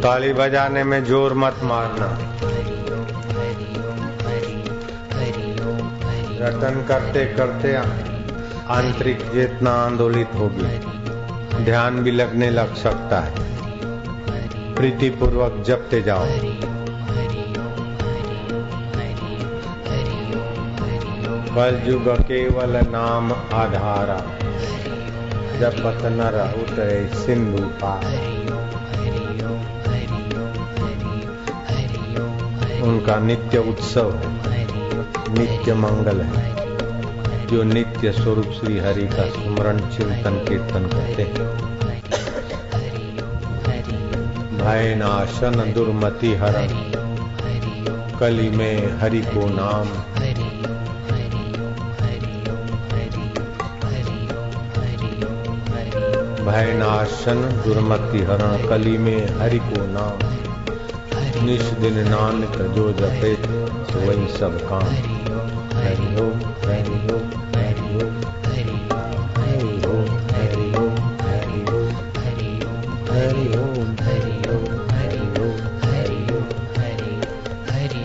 ताली बजाने में ज़ोर मत मारना। रटन करते करते आंतरिक चेतना आंदोलित होगी। ध्यान भी लगने लग सकता है। प्रीति पूर्वक जपते जाओ। कल युग केवल नाम आधारा। जब नर उतरे सिंधु पार। उनका नित्य उत्सव है नित्य मंगल है जो नित्य स्वरूप श्री हरि का स्मरण चिंतन कीर्तन करते हैं भय नाशन दुर्मति हरण कली में हरि को नाम भय नाशन दुर्मति हरण कली में हरि को नाम निश दिन नानक जो जपे तो वही सब काम हरि ओम हरि ओम हरि ओम हरि हरि हरि हरि हरि हरि हरि हरि ओम हरि हरि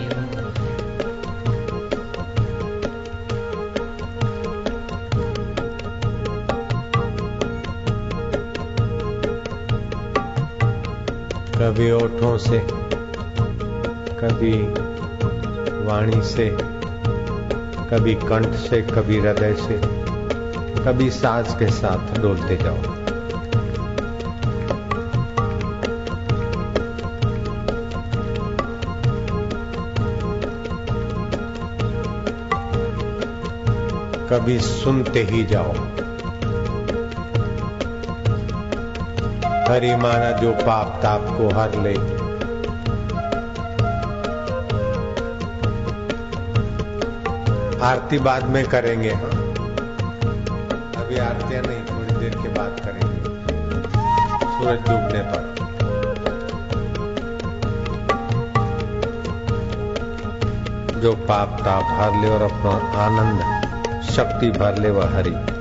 कभी ओठों से कभी वाणी से, कभी कंठ से, कभी हृदय से, कभी सांस के साथ डोलते जाओ। कभी सुनते ही जाओ। हरि माना जो पाप ताप को हर ले आरती बाद में करेंगे। अभी आरतियाँ नहीं, थोड़ी देर के बाद करेंगे। सूरज डूबने पर। जो पाप, ताप, हर ले और अपना आनंद, शक्ति भर ले वह हरी।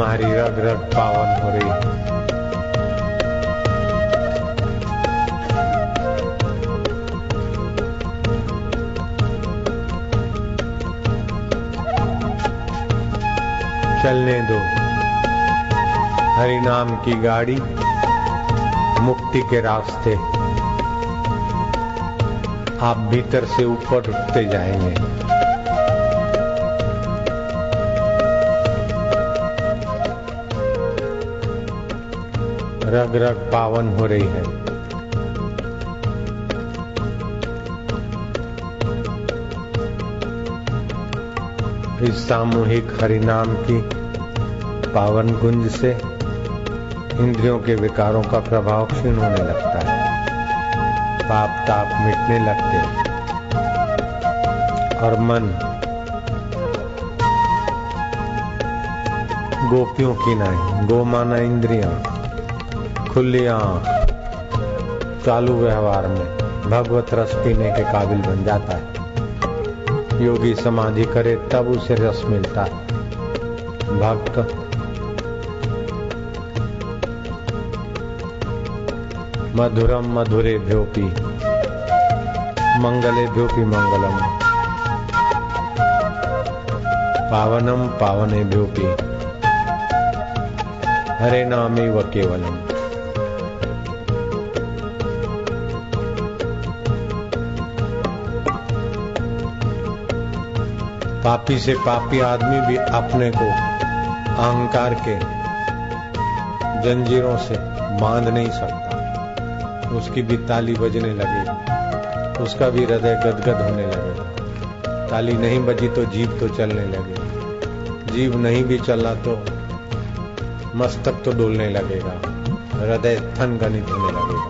तुम्हारी रग रग पावन हो रही है चलने दो। हरि नाम की गाड़ी मुक्ति के रास्ते। आप भीतर से ऊपर उठते जाएँगे। रग रग पावन हो रही है। इस सामूहिक हरिनाम की पावन गुंज से इंद्रियों के विकारों का प्रभाव क्षीण होने लगता है। पाप ताप मिटने लगते हैं। और मन गोपियों की नहीं गो माना इंद्रियाँ खुली आँख, चालू व्यवहार में भगवत रस पीने के काबिल बन जाता है। योगी समाधि करे, तब उसे रस मिलता है। भक्त। मधुरम मधुरे भ्योपी मंगले भ्योपी मंगलम। पावनम पावने भ्योपी हरे नामे व केवलम। पापी से पापी आदमी भी अपने को अहंकार के जंजीरों से बाँध नहीं सकता। उसकी भी ताली बजने लगेगी उसका भी हृदय गदगद होने लगेगा ताली नहीं बजी तो जीव तो चलने लगे। जीव नहीं भी चला तो मस्तक तो डोलने लगेगा। हृदय थन गणित होने लगेगा।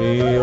हरि